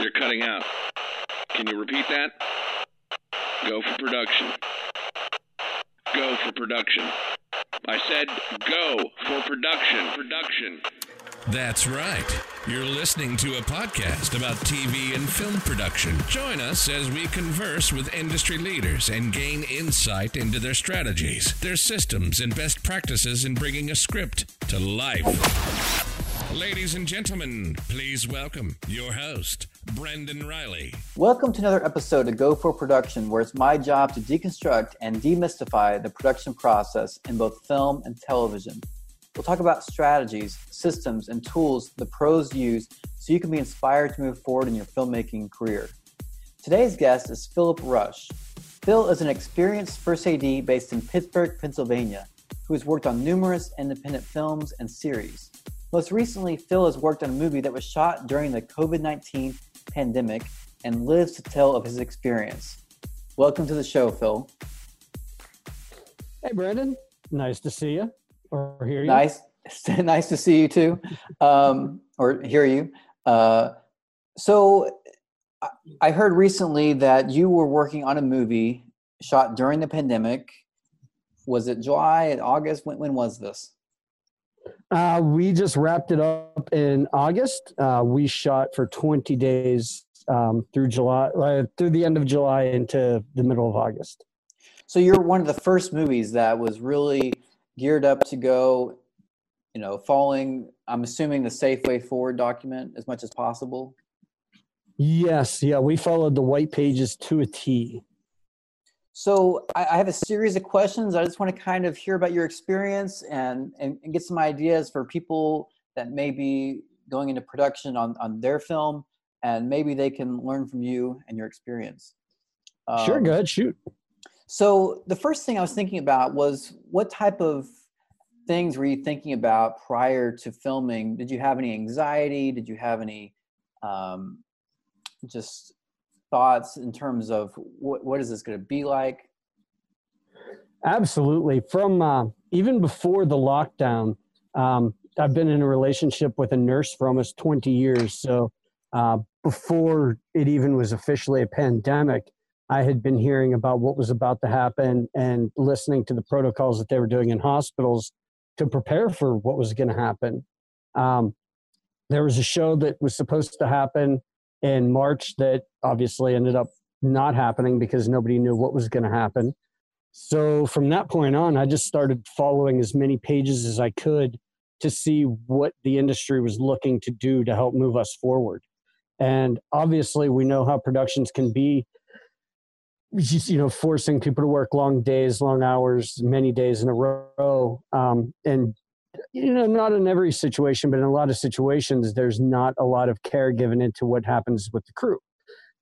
You're cutting out. Can you repeat that? Go for production. Go for production. I said go for production. Production. That's right. You're listening to a podcast about TV and film production. Join us as we converse with industry leaders and gain insight into their strategies, their systems, and best practices in bringing a script to life. Ladies and gentlemen, please welcome your host, Brendan Riley. Welcome to another episode of Go for Production, where it's my job to deconstruct and demystify the production process in both film and television. We'll talk about strategies, systems, and tools the pros use so you can be inspired to move forward in your filmmaking career. Today's guest is Phillip Rush. Phil is an experienced first AD based in Pittsburgh, Pennsylvania, who has worked on numerous independent films and series. Most recently, Phil has worked on a movie that was shot during the COVID 19 pandemic and lives to tell of his experience. Welcome to the show, Phil. Hey, Brandon. Nice to see you or hear you. Nice, nice to see you too, um, or hear you. Uh, so, I heard recently that you were working on a movie shot during the pandemic. Was it July, and August? When, when was this? Uh, we just wrapped it up in August. Uh, we shot for 20 days um, through July, uh, through the end of July into the middle of August. So you're one of the first movies that was really geared up to go, you know, following. I'm assuming the safe way forward document as much as possible. Yes, yeah, we followed the white pages to a T. So I, I, have a series of questions. I just want to kind of hear about your experience and, and, and, get some ideas for people that may be going into production on, on their film, and maybe they can learn from you and your experience. Um, sure, go ahead, shoot. So the first thing I was thinking about was what type of things were you thinking about prior to filming? Did you have any anxiety? Did you have any um, just thoughts in terms of what, what is this going to be like? Absolutely. From uh, even before the lockdown, um, I've been in a relationship with a nurse for almost 20 years. So uh, before it even was officially a pandemic, I had been hearing about what was about to happen and listening to the protocols that they were doing in hospitals to prepare for what was going to happen. Um, there was a show that was supposed to happen in March that obviously ended up not happening because nobody knew what was going to happen. So from that point on, I just started following as many pages as I could to see what the industry was looking to do to help move us forward. And obviously, we know how productions can be. You know, forcing people to work long days, long hours, many days in a row, um, and you know, not in every situation, but in a lot of situations, there's not a lot of care given into what happens with the crew.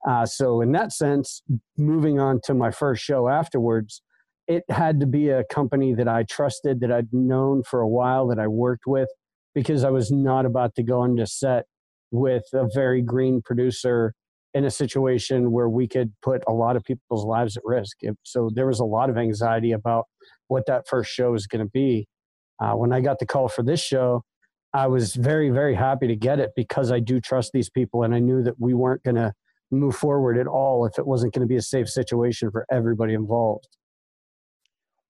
Uh, so, in that sense, moving on to my first show afterwards, it had to be a company that I trusted, that I'd known for a while, that I worked with, because I was not about to go into set with a very green producer in a situation where we could put a lot of people's lives at risk. So, there was a lot of anxiety about what that first show was going to be uh, when I got the call for this show, I was very, very happy to get it because I do trust these people and I knew that we weren't going to move forward at all if it wasn't going to be a safe situation for everybody involved.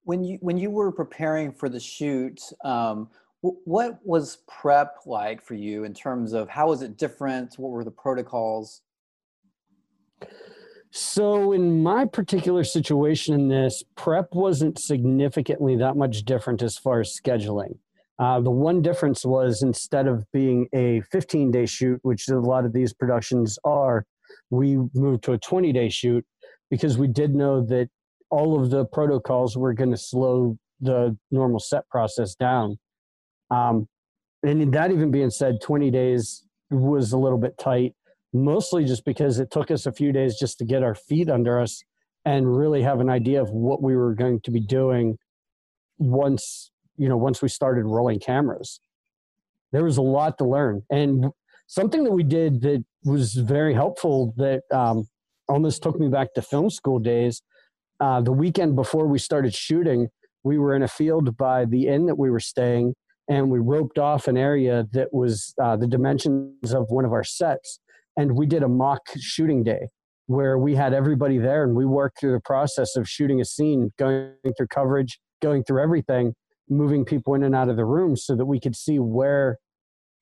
When you when you were preparing for the shoot, um, w- what was prep like for you in terms of how was it different? What were the protocols? So, in my particular situation in this, prep wasn't significantly that much different as far as scheduling. Uh, the one difference was instead of being a 15 day shoot, which a lot of these productions are, we moved to a 20 day shoot because we did know that all of the protocols were going to slow the normal set process down. Um, and that even being said, 20 days was a little bit tight mostly just because it took us a few days just to get our feet under us and really have an idea of what we were going to be doing once you know once we started rolling cameras. There was a lot to learn. And something that we did that was very helpful that um, almost took me back to film school days uh, the weekend before we started shooting we were in a field by the inn that we were staying and we roped off an area that was uh, the dimensions of one of our sets and we did a mock shooting day where we had everybody there and we worked through the process of shooting a scene, going through coverage, going through everything, moving people in and out of the room so that we could see where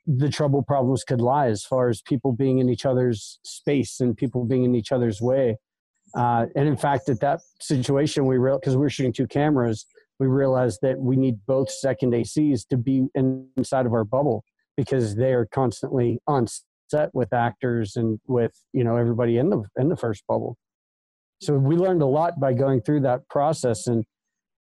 the trouble problems could lie as far as people being in each other's space and people being in each other's way. Uh, and in fact, at that situation, we real because we were shooting two cameras, we realized that we need both second ACs to be in, inside of our bubble because they are constantly on set with actors and with you know everybody in the in the first bubble. So we learned a lot by going through that process. And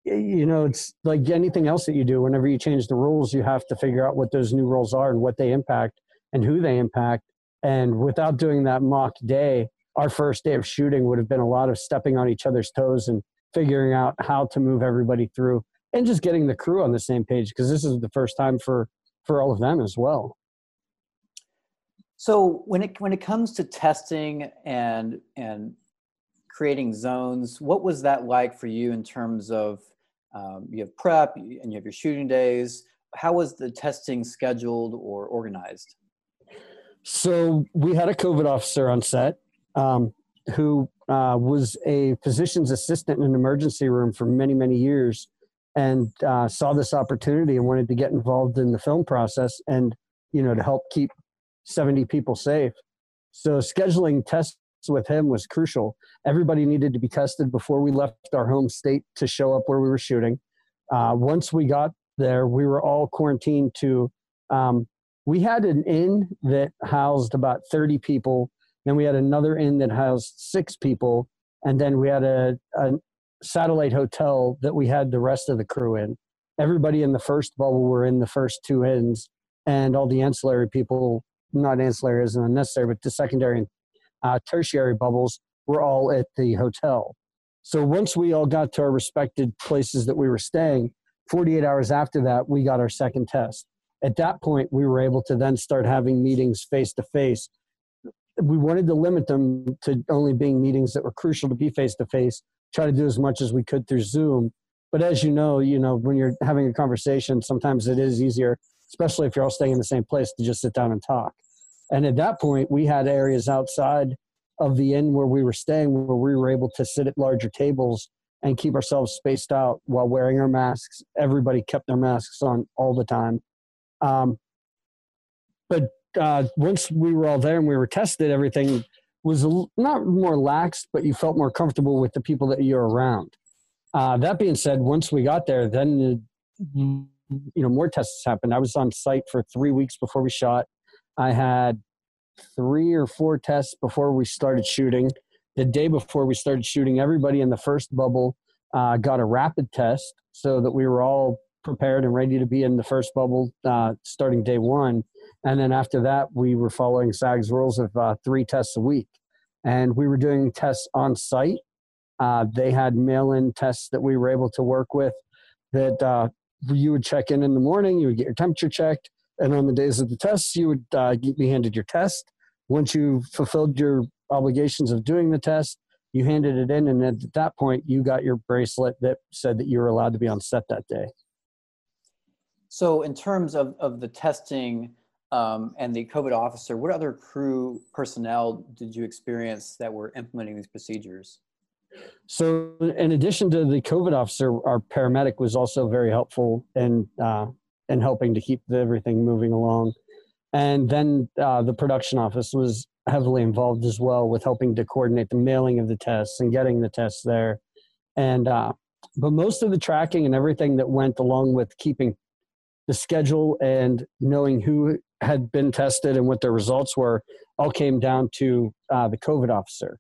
you know it's like anything else that you do whenever you change the rules you have to figure out what those new rules are and what they impact and who they impact. And without doing that mock day our first day of shooting would have been a lot of stepping on each other's toes and figuring out how to move everybody through and just getting the crew on the same page because this is the first time for for all of them as well so when it when it comes to testing and and creating zones, what was that like for you in terms of um, you have prep and you have your shooting days? How was the testing scheduled or organized? So we had a COVID officer on set um, who uh, was a physician's assistant in an emergency room for many many years, and uh, saw this opportunity and wanted to get involved in the film process and you know to help keep 70 people safe. So scheduling tests with him was crucial. Everybody needed to be tested before we left our home state to show up where we were shooting. Uh, once we got there, we were all quarantined to. Um, we had an inn that housed about 30 people. Then we had another inn that housed six people. And then we had a, a satellite hotel that we had the rest of the crew in. Everybody in the first bubble were in the first two inns, and all the ancillary people not ancillary isn't unnecessary, but the secondary and uh, tertiary bubbles were all at the hotel. So once we all got to our respected places that we were staying, 48 hours after that, we got our second test. At that point, we were able to then start having meetings face to face. We wanted to limit them to only being meetings that were crucial to be face to face, try to do as much as we could through Zoom. But as you know, you know, when you're having a conversation, sometimes it is easier especially if you're all staying in the same place to just sit down and talk. And at that point, we had areas outside of the inn where we were staying where we were able to sit at larger tables and keep ourselves spaced out while wearing our masks. Everybody kept their masks on all the time. Um, but uh, once we were all there and we were tested, everything was not more lax, but you felt more comfortable with the people that you're around. Uh, that being said, once we got there, then you know more tests happened i was on site for three weeks before we shot i had three or four tests before we started shooting. The day before we started shooting everybody in the first bubble uh, got a rapid test so that we were all prepared and ready to be in the first bubble uh, starting day one. And then after that we were following SAG's rules of uh, three tests a week. And we were doing tests on site. Uh, they had mail-in tests that we were able to work with that uh, you would check in in the morning, you would get your temperature checked, and on the days of the tests, you would uh, be handed your test. Once you fulfilled your obligations of doing the test, you handed it in, and at that point, you got your bracelet that said that you were allowed to be on set that day. So, in terms of, of the testing um, and the COVID officer, what other crew personnel did you experience that were implementing these procedures? So, in addition to the COVID officer, our paramedic was also very helpful in uh, in helping to keep everything moving along. And then uh, the production office was heavily involved as well with helping to coordinate the mailing of the tests and getting the tests there. And uh, but most of the tracking and everything that went along with keeping the schedule and knowing who had been tested and what their results were all came down to uh, the COVID officer.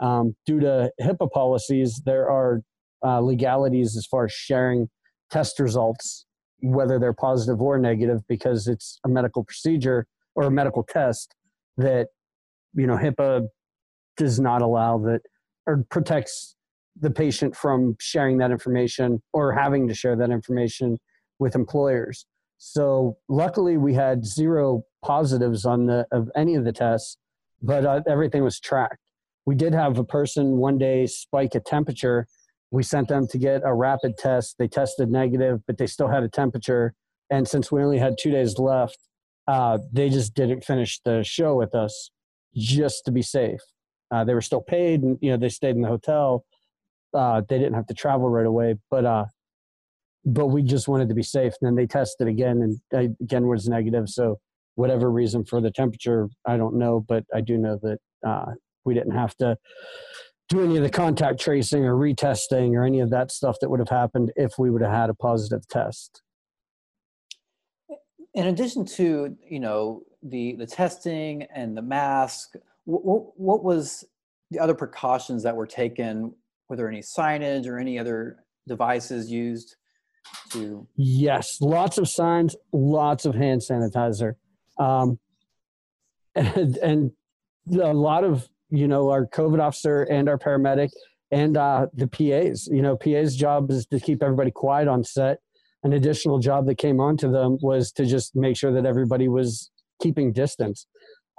Um, due to HIPAA policies, there are uh, legalities as far as sharing test results, whether they're positive or negative, because it's a medical procedure or a medical test that you know HIPAA does not allow that or protects the patient from sharing that information or having to share that information with employers. So luckily, we had zero positives on the of any of the tests, but uh, everything was tracked we did have a person one day spike a temperature. We sent them to get a rapid test. They tested negative, but they still had a temperature. And since we only had two days left, uh, they just didn't finish the show with us. just to be safe. Uh, they were still paid, and you know they stayed in the hotel. Uh, they didn't have to travel right away, but uh, but we just wanted to be safe. And then they tested again, and uh, again was negative. So whatever reason for the temperature, I don't know, but I do know that uh, we didn't have to do any of the contact tracing or retesting or any of that stuff that would have happened if we would have had a positive test. In addition to you know the the testing and the mask, what, what was the other precautions that were taken? Were there any signage or any other devices used to? Yes, lots of signs, lots of hand sanitizer, um, and, and a lot of you know our COVID officer and our paramedic and uh, the PAs. You know, PA's job is to keep everybody quiet on set. An additional job that came onto them was to just make sure that everybody was keeping distance.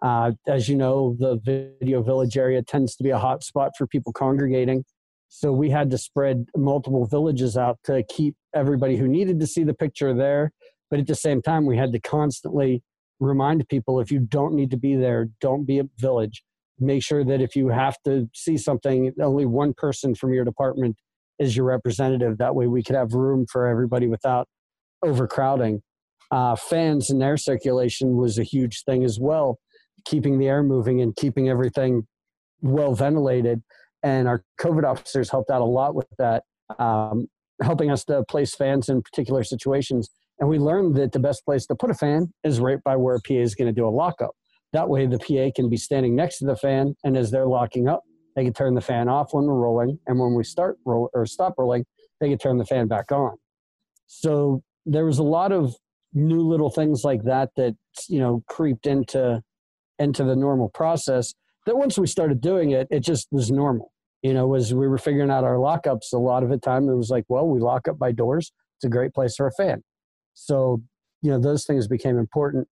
Uh, as you know, the video village area tends to be a hot spot for people congregating. So we had to spread multiple villages out to keep everybody who needed to see the picture there. But at the same time, we had to constantly remind people if you don't need to be there, don't be a village. Make sure that if you have to see something, only one person from your department is your representative. That way we could have room for everybody without overcrowding. Uh, fans and air circulation was a huge thing as well, keeping the air moving and keeping everything well ventilated. And our COVID officers helped out a lot with that, um, helping us to place fans in particular situations. And we learned that the best place to put a fan is right by where a PA is going to do a lockup. That way, the PA can be standing next to the fan, and as they're locking up, they can turn the fan off when we're rolling, and when we start roll or stop rolling, they can turn the fan back on. So there was a lot of new little things like that that you know creeped into into the normal process that once we started doing it it just was normal. You know as we were figuring out our lockups a lot of the time it was like well we lock up by doors it's a great place for a fan. So you know those things became important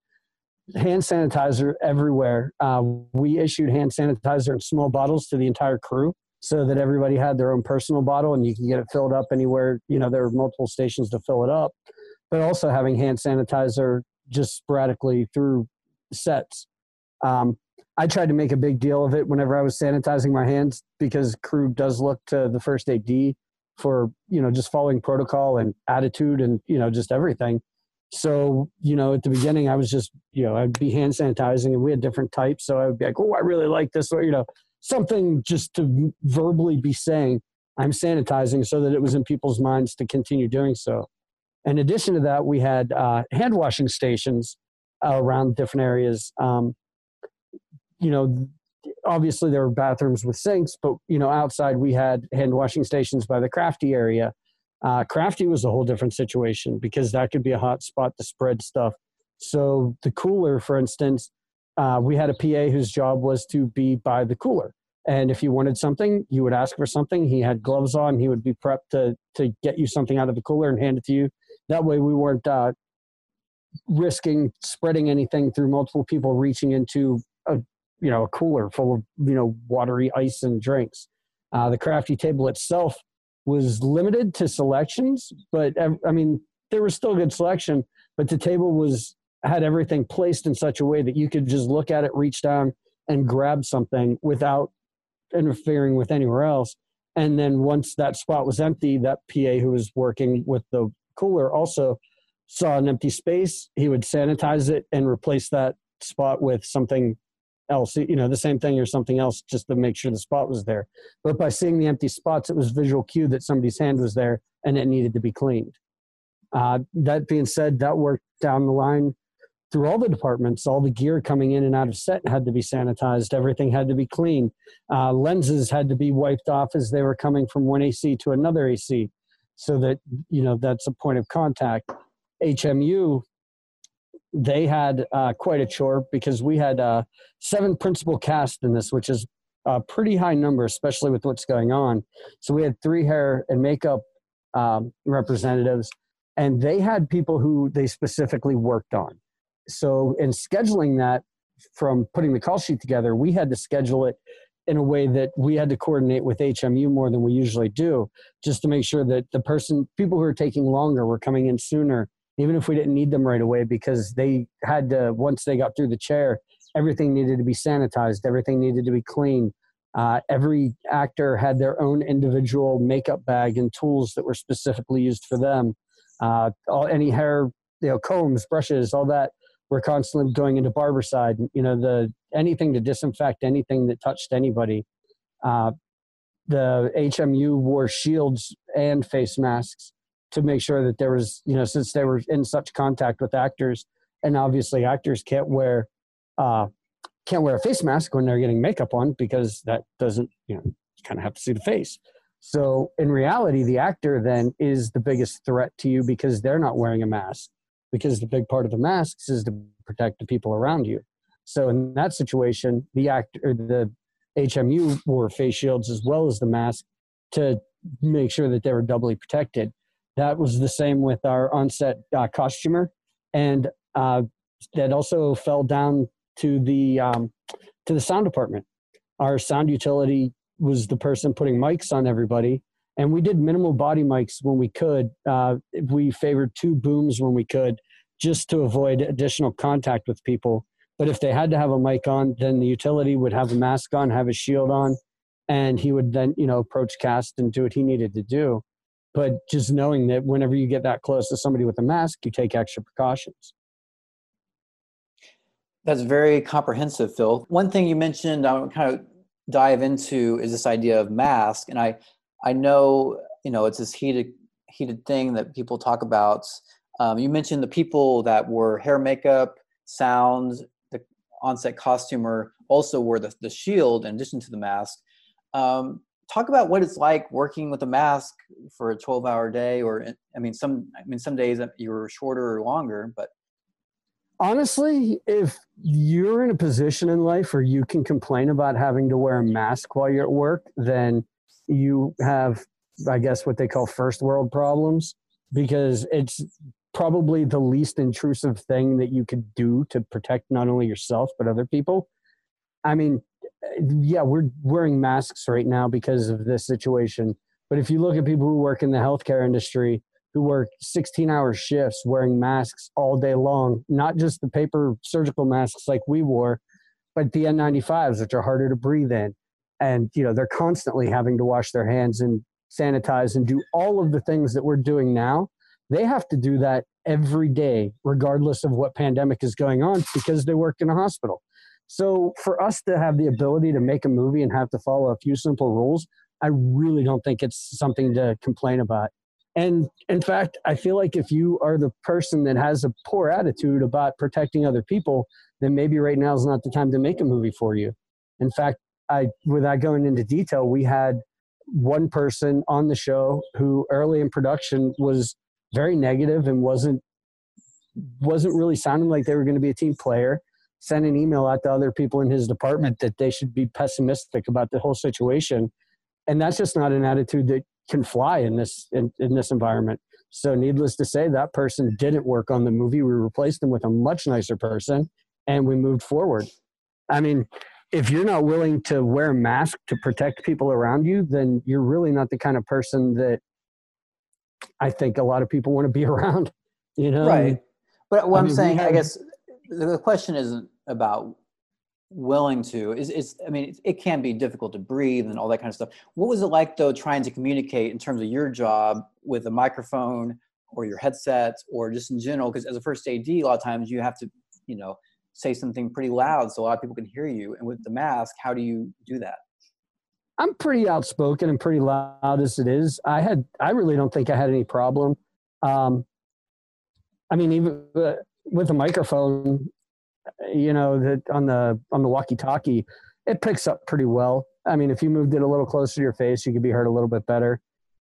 hand sanitizer everywhere uh, we issued hand sanitizer in small bottles to the entire crew so that everybody had their own personal bottle and you can get it filled up anywhere you know there were multiple stations to fill it up but also having hand sanitizer just sporadically through sets. Um, I tried to make a big deal of it whenever I was sanitizing my hands because crew does look to the first AD for you know just following protocol and attitude and you know just everything. So you know at the beginning I was just you know I'd be hand sanitizing and we had different types, so I would be like, oh I really like this, or you know something just to verbally be saying I'm sanitizing so that it was in people's minds to continue doing so. In addition to that, we had uh, hand washing stations uh, around different areas. Um, you know, obviously there were bathrooms with sinks, but you know, outside we had hand washing stations by the crafty area. Uh, crafty was a whole different situation because that could be a hot spot to spread stuff. So the cooler, for instance, uh, we had a PA whose job was to be by the cooler. And if you wanted something, you would ask for something. He had gloves on. He would be prepped to to get you something out of the cooler and hand it to you. That way, we weren't uh, risking spreading anything through multiple people reaching into a you know a cooler full of you know watery ice and drinks. Uh, the crafty table itself was limited to selections, but I mean there was still good selection. But the table was had everything placed in such a way that you could just look at it, reach down, and grab something without interfering with anywhere else. And then once that spot was empty, that PA who was working with the cooler also saw an empty space, he would sanitize it and replace that spot with something else, you know, the same thing or something else just to make sure the spot was there. But by seeing the empty spots, it was visual cue that somebody's hand was there and it needed to be cleaned. Uh, that being said, that worked down the line through all the departments. All the gear coming in and out of set had to be sanitized. Everything had to be clean. Uh, lenses had to be wiped off as they were coming from one AC to another AC so that you know that's a point of contact hmu they had uh, quite a chore because we had uh, seven principal cast in this which is a pretty high number especially with what's going on. So we had three hair and makeup um, representatives and they had people who they specifically worked on. So in scheduling that from putting the call sheet together we had to schedule it in a way that we had to coordinate with HMU more than we usually do, just to make sure that the person, people who are taking longer, were coming in sooner, even if we didn't need them right away, because they had to once they got through the chair everything needed to be sanitized, everything needed to be clean. Uh, every actor had their own individual makeup bag and tools that were specifically used for them. Uh, all, any hair, you know, combs, brushes, all that were constantly going into Barbicide. You know, the anything to disinfect anything that touched anybody. Uh, the HMU wore shields and face masks to make sure that there was, you know, since they were in such contact with actors, and obviously actors can't wear uh, can't wear a face mask when they're getting makeup on because that doesn't, you know, you kind of have to see the face. So in reality, the actor then is the biggest threat to you because they're not wearing a mask because the big part of the masks is to protect the people around you. So in that situation, the actor, the HMU wore face shields as well as the mask to make sure that they were doubly protected. That was the same with our onset uh, costumer, and uh, that also fell down to the um, to the sound department. Our sound utility was the person putting mics on everybody, and we did minimal body mics when we could. Uh, we favored two booms when we could, just to avoid additional contact with people. But if they had to have a mic on, then the utility would have a mask on, have a shield on, and he would then, you know, approach cast and do what he needed to do. But just knowing that whenever you get that close to somebody with a mask, you take extra precautions. That's very comprehensive, Phil. One thing you mentioned, I want to kind of dive into is this idea of mask, and I, I know you know it's this heated, heated thing that people talk about. Um, you mentioned the people that were hair, makeup, sound, the onset costumer also wore the, the shield in addition to the mask. Um, talk about what it's like working with a mask for a 12 hour day or i mean some i mean some days you were shorter or longer but honestly, if you're in a position in life where you can complain about having to wear a mask while you're at work, then you have, I guess, what they call first world problems because it's probably the least intrusive thing that you could do to protect not only yourself but other people. I mean, yeah, we're wearing masks right now because of this situation. But if you look at people who work in the healthcare industry, who work 16 hour shifts wearing masks all day long, not just the paper surgical masks like we wore, but the N95s, which are harder to breathe in. And, you know, they're constantly having to wash their hands and sanitize and do all of the things that we're doing now. They have to do that every day, regardless of what pandemic is going on, because they work in a hospital. So for us to have the ability to make a movie and have to follow a few simple rules, I really don't think it's something to complain about. And in fact, I feel like if you are the person that has a poor attitude about protecting other people, then maybe right now is not the time to make a movie for you. In fact, I, without going into detail, we had one person on the show who early in production was very negative and wasn't wasn't really sounding like they were going to be a team player sent an email out to other people in his department that they should be pessimistic about the whole situation and that's just not an attitude that can fly in this in, in this environment. So, needless to say, that person didn't work on the movie. We replaced them with a much nicer person, and we moved forward. I mean, if you're not willing to wear a mask to protect people around you, then you're really not the kind of person that I think a lot of people want to be around. You know, right? But what I am saying, I guess, the question isn't about willing to is it's i mean it, it, can be difficult to breathe and all that kind of stuff. What was it like though trying to communicate in terms of your job with a microphone or your headset or just in general? Because as a first ad a lot of times you have to you know say something pretty loud so a lot of people can hear you. And with the mask how do you do that? I'm pretty outspoken and pretty loud as it is. I had i really don't think i had any problem. Um i mean even uh, with a microphone you know that on the on the walkie-talkie it picks up pretty well. I mean if you moved it a little closer to your face you could be heard a little bit better.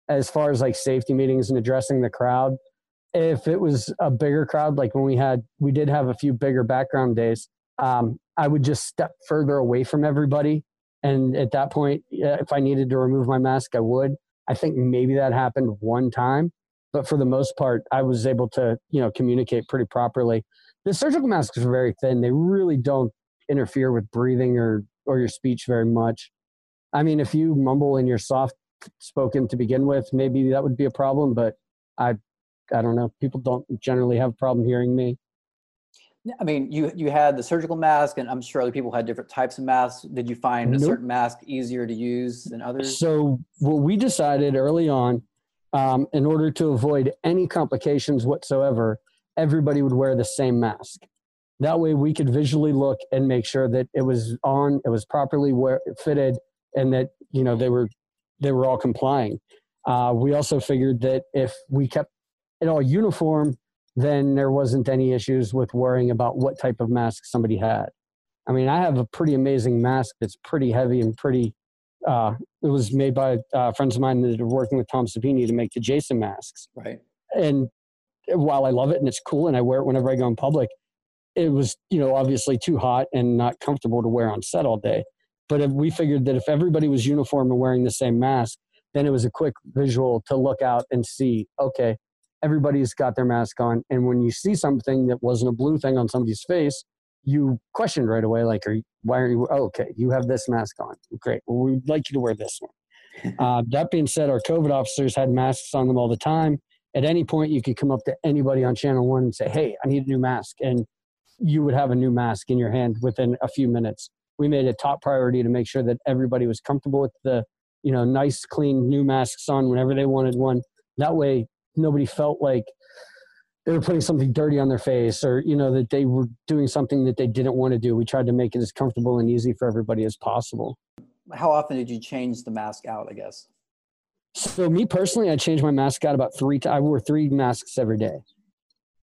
As far as like safety meetings and addressing the crowd if it was a bigger crowd like when we had we did have a few bigger background days um, i would just step further away from everybody. And at that point if i needed to remove my mask i would. I think maybe that happened one time but for the most part i was able to you know communicate pretty properly the surgical masks are very thin. They really don't interfere with breathing or or your speech very much. I mean, if you mumble and you're soft spoken to begin with, maybe that would be a problem. But I, I don't know. People don't generally have a problem hearing me. I mean, you you had the surgical mask, and I'm sure other people had different types of masks. Did you find nope. a certain mask easier to use than others? So, what we decided early on, um, in order to avoid any complications whatsoever, everybody would wear the same mask. That way, we could visually look and make sure that it was on, it was properly wear, fitted, and that you know they were they were all complying. Uh, we also figured that if we kept it all uniform then there wasn't any issues with worrying about what type of mask somebody had. I mean, I have a pretty amazing mask that's pretty heavy and pretty. Uh, it was made by uh, friends of mine that are working with Tom Savini to make the Jason masks. Right. And while I love it and it's cool and I wear it whenever I go in public, it was you know obviously too hot and not comfortable to wear on set all day. But if we figured that if everybody was uniform and wearing the same mask, then it was a quick visual to look out and see. Okay, everybody's got their mask on. And when you see something that wasn't a blue thing on somebody's face, you question right away, like, are you, why are you, oh, okay, you have this mask on. Great. Well, we'd like you to wear this one. uh, that being said, our COVID officers had masks on them all the time. At any point, you could come up to anybody on channel one and say, hey, I need a new mask. And you would have a new mask in your hand within a few minutes. We made a top priority to make sure that everybody was comfortable with the, you know, nice, clean new masks on whenever they wanted one. That way, nobody felt like they were putting something dirty on their face or you know that they were doing something that they didn't want to do. We tried to make it as comfortable and easy for everybody as possible. How often did you change the mask out i guess? So me personally i changed my mask out about three times i wore three masks every day.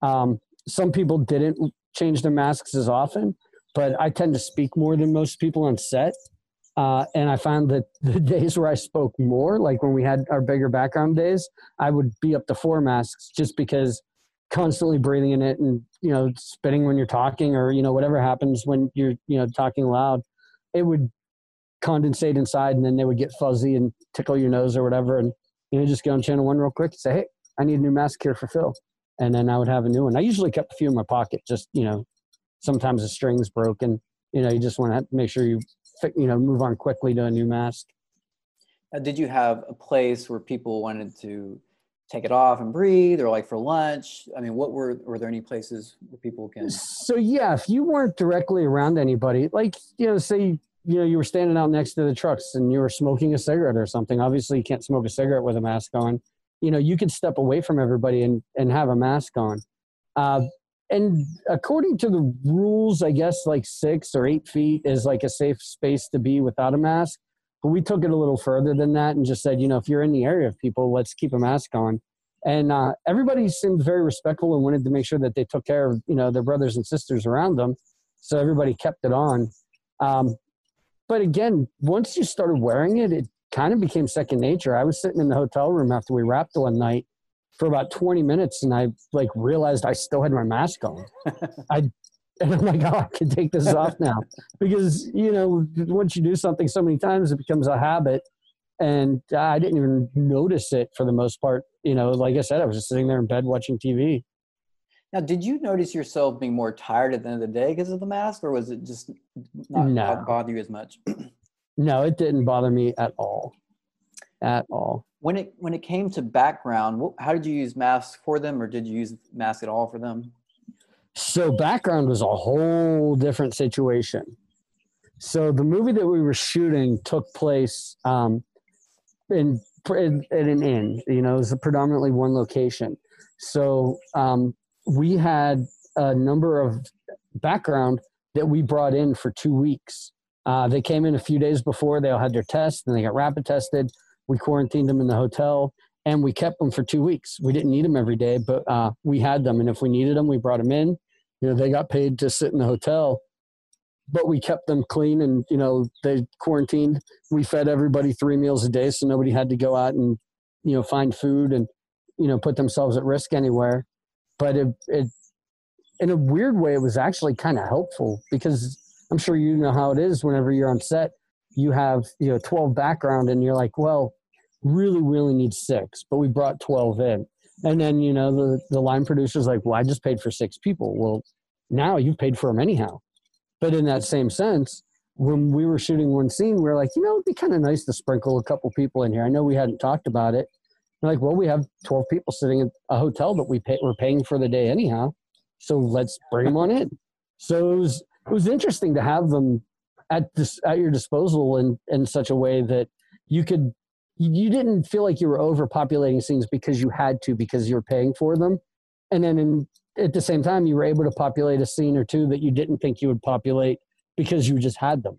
Um, some people didn't change their masks as often but i tend to speak more than most people on set. Uh, and I found that the days where I spoke more, like when we had our bigger background days, I would be up to four masks just because constantly breathing in it and, you know, spitting when you're talking or, you know, whatever happens when you're, you know, talking loud, it would condensate inside and then they would get fuzzy and tickle your nose or whatever. And, you know, just go on channel one real quick and say, hey, I need a new mask here for Phil. And then I would have a new one. I usually kept a few in my pocket, just, you know, sometimes the string's broken. You know, you just want to make sure you you know move on quickly to a new mask. did you have a place where people wanted to take it off and breathe, or like for lunch? I mean, what were were there any places where people can? So yeah, if you weren't directly around anybody, like you know, say you know you were standing out next to the trucks and you were smoking a cigarette or something. Obviously, you can't smoke a cigarette with a mask on. You know, you could step away from everybody and and have a mask on. Uh, and according to the rules, I guess like six or eight feet is like a safe space to be without a mask. But we took it a little further than that and just said, you know, if you're in the area of people, let's keep a mask on. And uh, everybody seemed very respectful and wanted to make sure that they took care of, you know, their brothers and sisters around them. So everybody kept it on. Um, but again, once you started wearing it, it kind of became second nature. I was sitting in the hotel room after we wrapped one night for about 20 minutes and I like realized I still had my mask on. I and I'm like, oh, I can take this off now because you know once you do something so many times, it becomes a habit. And I didn't even notice it for the most part. You know, like I said, I was just sitting there in bed watching TV. Now, did you notice yourself being more tired at the end of the day because of the mask, or was it just not no. bother you as much? no, it didn't bother me at all. At all when it when it came to background how did you use masks for them or did you use masks at all for them so background was a whole different situation. So the movie that we were shooting took place um, in, in, in an inn you know it was a predominantly one location. So um, we had a number of background that we brought in for two weeks. Uh, they came in a few days before they all had their tests and they got rapid tested. We quarantined them in the hotel and we kept them for two weeks. We didn't need them every day, but uh, we had them. And if we needed them, we brought them in. You know, they got paid to sit in the hotel, but we kept them clean and, you know, they quarantined. We fed everybody three meals a day so nobody had to go out and, you know, find food and, you know, put themselves at risk anywhere. But it, it in a weird way, it was actually kind of helpful because I'm sure you know how it is whenever you're on set. You have, you know, 12 background and you're like, well, really, really need six, but we brought 12 in. And then, you know, the, the line producer's like, well, I just paid for six people. Well, now you've paid for them anyhow. But in that same sense, when we were shooting one scene, we are like, you know, it'd be kind of nice to sprinkle a couple people in here. I know we hadn't talked about it. We're like, well, we have 12 people sitting in a hotel that we pay, we're paying for the day anyhow. So let's bring them on in. So it was it was interesting to have them at this at your disposal in in such a way that you could you didn't feel like you were overpopulating scenes because you had to because you were paying for them. And then in, at the same time you were able to populate a scene or two that you didn't think you would populate because you just had them.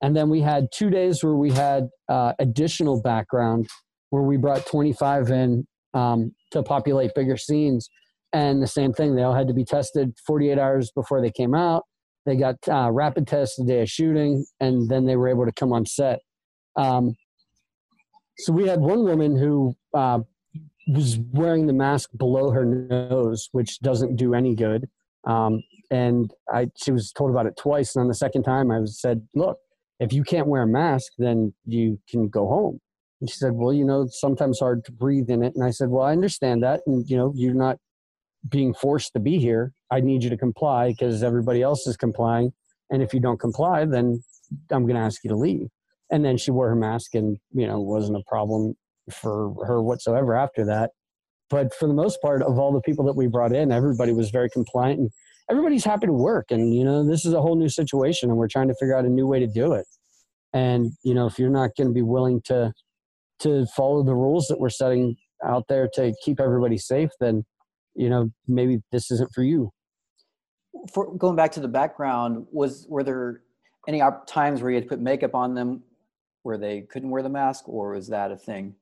And then we had two days where we had uh, additional background where we brought 25 in um, to populate bigger scenes. And the same thing they all had to be tested 48 hours before they came out. They got uh, rapid tests the day of shooting and then they were able to come on set. Um, so we had one woman who uh, was wearing the mask below her nose, which doesn't do any good. Um, and I, she was told about it twice. And on the second time, I was said, "Look, if you can't wear a mask, then you can go home." And she said, "Well, you know, sometimes hard to breathe in it." And I said, "Well, I understand that, and you know, you're not being forced to be here. I need you to comply because everybody else is complying. And if you don't comply, then I'm going to ask you to leave." And then she wore her mask and you know wasn't a problem for her whatsoever after that. But for the most part of all the people that we brought in everybody was very compliant and everybody's happy to work. And you know this is a whole new situation and we're trying to figure out a new way to do it. And you know if you're not going to be willing to to follow the rules that we're setting out there to keep everybody safe then you know maybe this isn't for you. For going back to the background was were there any times where you had to put makeup on them where they couldn't wear the mask, or was that a thing?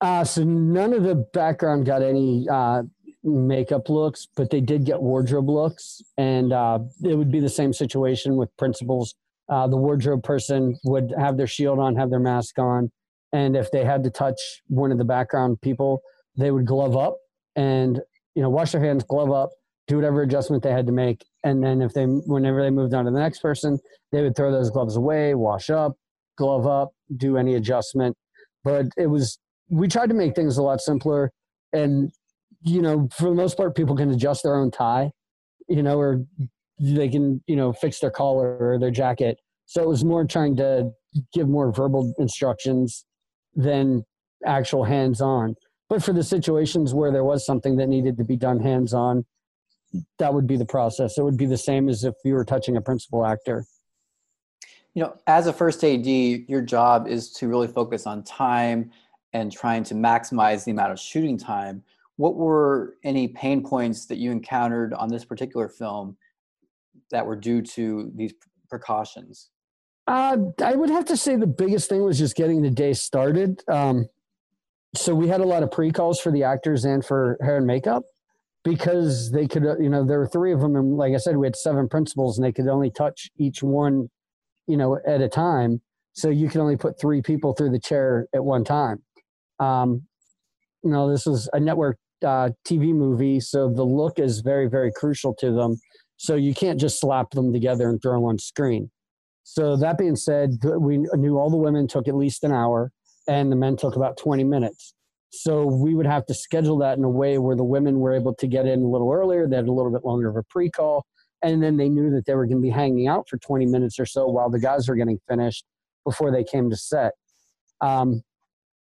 Uh, so none of the background got any uh, makeup looks, but they did get wardrobe looks, and uh, it would be the same situation with principals. Uh, the wardrobe person would have their shield on, have their mask on, and if they had to touch one of the background people, they would glove up and you know wash their hands, glove up, do whatever adjustment they had to make, and then if they whenever they moved on to the next person, they would throw those gloves away, wash up, glove up, do any adjustment. But it was, we tried to make things a lot simpler. And, you know, for the most part, people can adjust their own tie, you know, or they can, you know, fix their collar or their jacket. So it was more trying to give more verbal instructions than actual hands on. But for the situations where there was something that needed to be done hands on, that would be the process. It would be the same as if you were touching a principal actor you know as a first ad your job is to really focus on time and trying to maximize the amount of shooting time. What were any pain points that you encountered on this particular film that were due to these precautions? Uh, i would have to say the biggest thing was just getting the day started. Um, so we had a lot of pre-calls for the actors and for hair and makeup because they could you know there were three of them and like i said we had seven principals and they could only touch each one you know, at a time. So you can only put three people through the chair at one time. Um, you know, this is a network uh, TV movie, so the look is very, very crucial to them. So you can't just slap them together and throw them on screen. So that being said, we knew all the women took at least an hour, and the men took about 20 minutes. So we would have to schedule that in a way where the women were able to get in a little earlier. They had a little bit longer of a pre-call, and then they knew that they were going to be hanging out for 20 minutes or so while the guys were getting finished before they came to set. Um,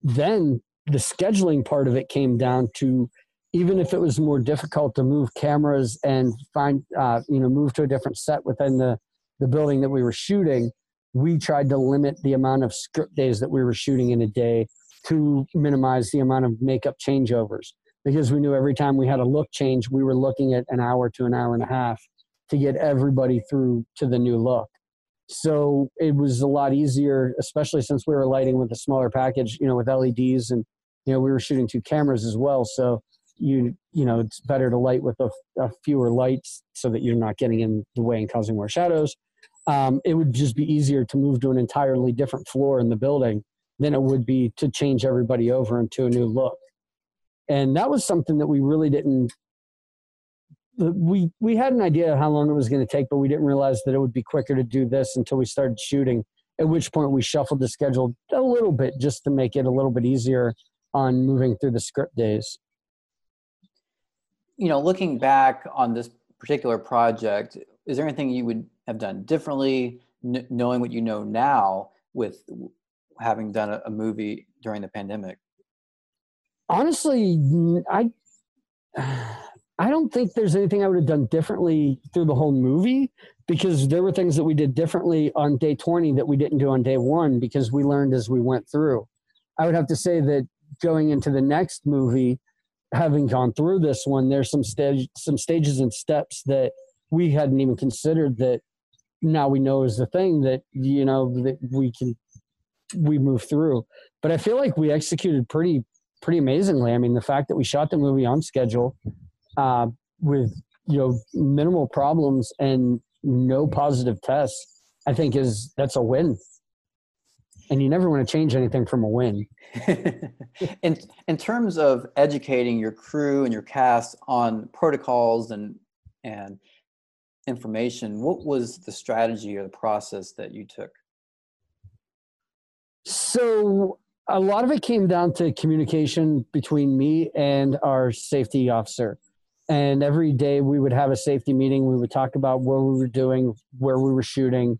then the scheduling part of it came down to even if it was more difficult to move cameras and find uh, you know move to a different set within the the building that we were shooting we tried to limit the amount of script days that we were shooting in a day to minimize the amount of makeup changeovers because we knew every time we had a look change we were looking at an hour to an hour and a half to get everybody through to the new look. So it was a lot easier, especially since we were lighting with a smaller package, you know, with LEDs and, you know, we were shooting two cameras as well. So you, you know, it's better to light with a, a fewer lights so that you're not getting in the way and causing more shadows. Um, it would just be easier to move to an entirely different floor in the building than it would be to change everybody over into a new look. And that was something that we really didn't we we had an idea of how long it was going to take, but we didn't realize that it would be quicker to do this until we started shooting. At which point we shuffled the schedule a little bit just to make it a little bit easier on moving through the script days. You know, looking back on this particular project, is there anything you would have done differently, n- knowing what you know now with having done a, a movie during the pandemic? Honestly, I I don't think there's anything I would have done differently through the whole movie because there were things that we did differently on day 20 that we didn't do on day one because we learned as we went through. I would have to say that going into the next movie, having gone through this one, there's some stage, some stages and steps that we hadn't even considered that now we know is the thing that you know that we can we move through. But I feel like we executed pretty pretty amazingly. I mean, the fact that we shot the movie on schedule uh, with you know minimal problems and no positive tests, I think is that's a win. And you never want to change anything from a win. in in terms of educating your crew and your cast on protocols and and information, what was the strategy or the process that you took? So a lot of it came down to communication between me and our safety officer. And every day we would have a safety meeting. We would talk about what we were doing, where we were shooting,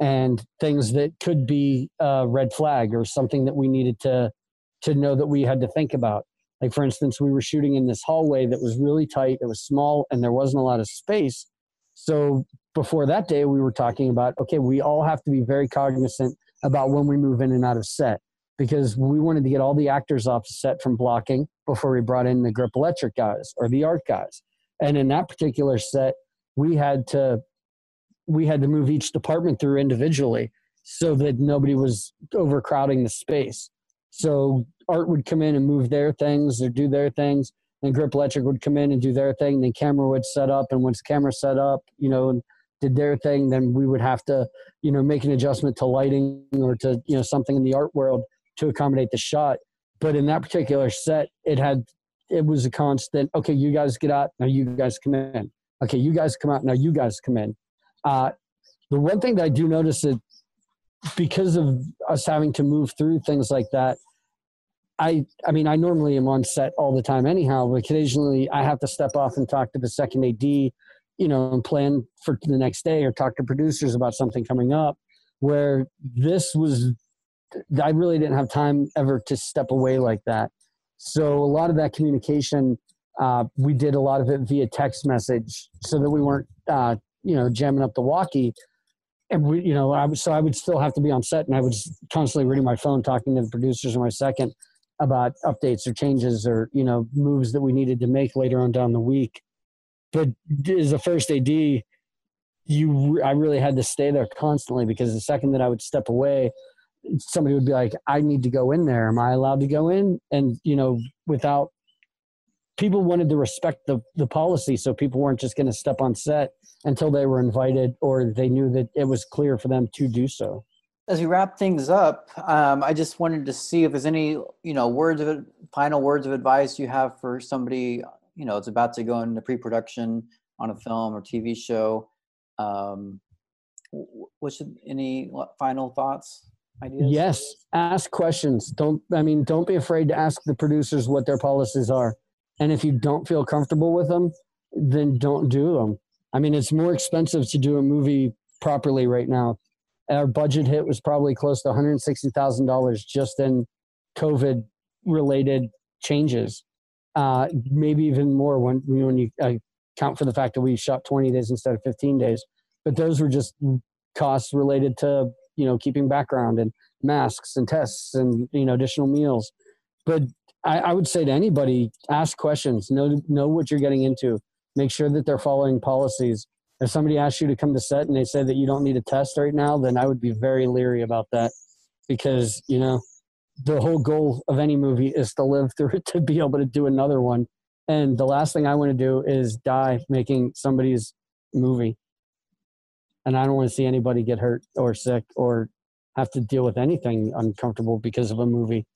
and things that could be a red flag or something that we needed to to know that we had to think about. Like for instance, we were shooting in this hallway that was really tight. It was small, and there wasn't a lot of space. So before that day, we were talking about okay, we all have to be very cognizant about when we move in and out of set because we wanted to get all the actors off set from blocking before we brought in the grip electric guys or the art guys. And in that particular set, we had to we had to move each department through individually so that nobody was overcrowding the space. So art would come in and move their things or do their things, and grip electric would come in and do their thing. Then camera would set up, and once camera set up, you know, and did their thing, then we would have to, you know, make an adjustment to lighting or to, you know, something in the art world to accommodate the shot. But in that particular set, it had, it was a constant, okay, you guys get out, now you guys come in. Okay, you guys come out, now you guys come in. Uh, the one thing that I do notice is because of us having to move through things like that, I, I mean, I normally am on set all the time anyhow, but occasionally I have to step off and talk to the second AD you know, and plan for the next day or talk to producers about something coming up. Where this was, I really didn't have time ever to step away like that. So a lot of that communication, uh, we did a lot of it via text message, so that we weren't, uh, you know, jamming up the walkie. And we, you know, I was, so I would still have to be on set, and I was constantly reading my phone, talking to the producers in my second about updates or changes or you know moves that we needed to make later on down the week but as a first AD, you I really had to stay there constantly because the second that I would step away, somebody would be like, "I need to go in there. Am I allowed to go in?" And you know, without people wanted to respect the the policy, so people weren't just going to step on set until they were invited or they knew that it was clear for them to do so. As we wrap things up, um, I just wanted to see if there's any, you know, words of final words of advice you have for somebody you know it's about to go into pre-production on a film or TV show. Um, what should any final thoughts? Ideas? Yes, ask questions. Don't I mean don't be afraid to ask the producers what their policies are. And if you don't feel comfortable with them, then don't do them. I mean, it's more expensive to do a movie properly right now. Our budget hit was probably close to $160,000 just in COVID related changes uh, maybe even more when when you uh, count for the fact that we shot 20 days instead of 15 days. But those were just costs related to you know keeping background and masks and tests and you know additional meals. But I, I would say to anybody, ask questions, know know what you're getting into, make sure that they're following policies. If somebody asks you to come to set and they say that you don't need a test right now, then I would be very leery about that because you know the whole goal of any movie is to live through it to be able to do another one. And the last thing I want to do is die making somebody's movie. And I don't want to see anybody get hurt or sick or have to deal with anything uncomfortable because of a movie.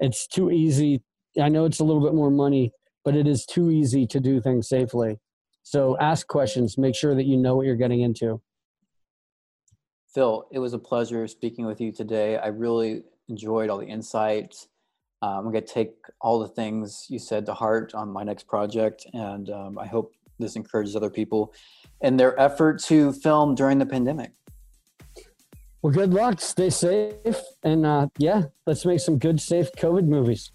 It's too easy. I know it's a little bit more money, but it is too easy to do things safely. So ask questions, make sure that you know what you're getting into. Phil, it was a pleasure speaking with you today. I really enjoyed all the insights. Um, I'm going to take all the things you said to heart on my next project, and um, I hope this encourages other people in their effort to film during the pandemic. Well, good luck. Stay safe. And uh, yeah, let's make some good, safe COVID movies.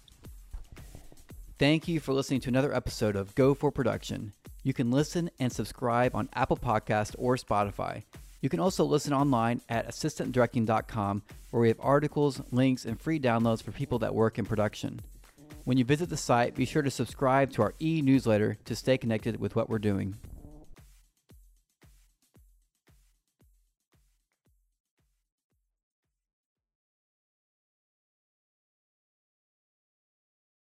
Thank you for listening to another episode of Go for Production. You can listen and subscribe on Apple Podcast or Spotify. You can also listen online at assistantdirecting.com where we have articles, links, and free downloads for people that work in production. When you visit the site, be sure to subscribe to our e newsletter to stay connected with what we're doing.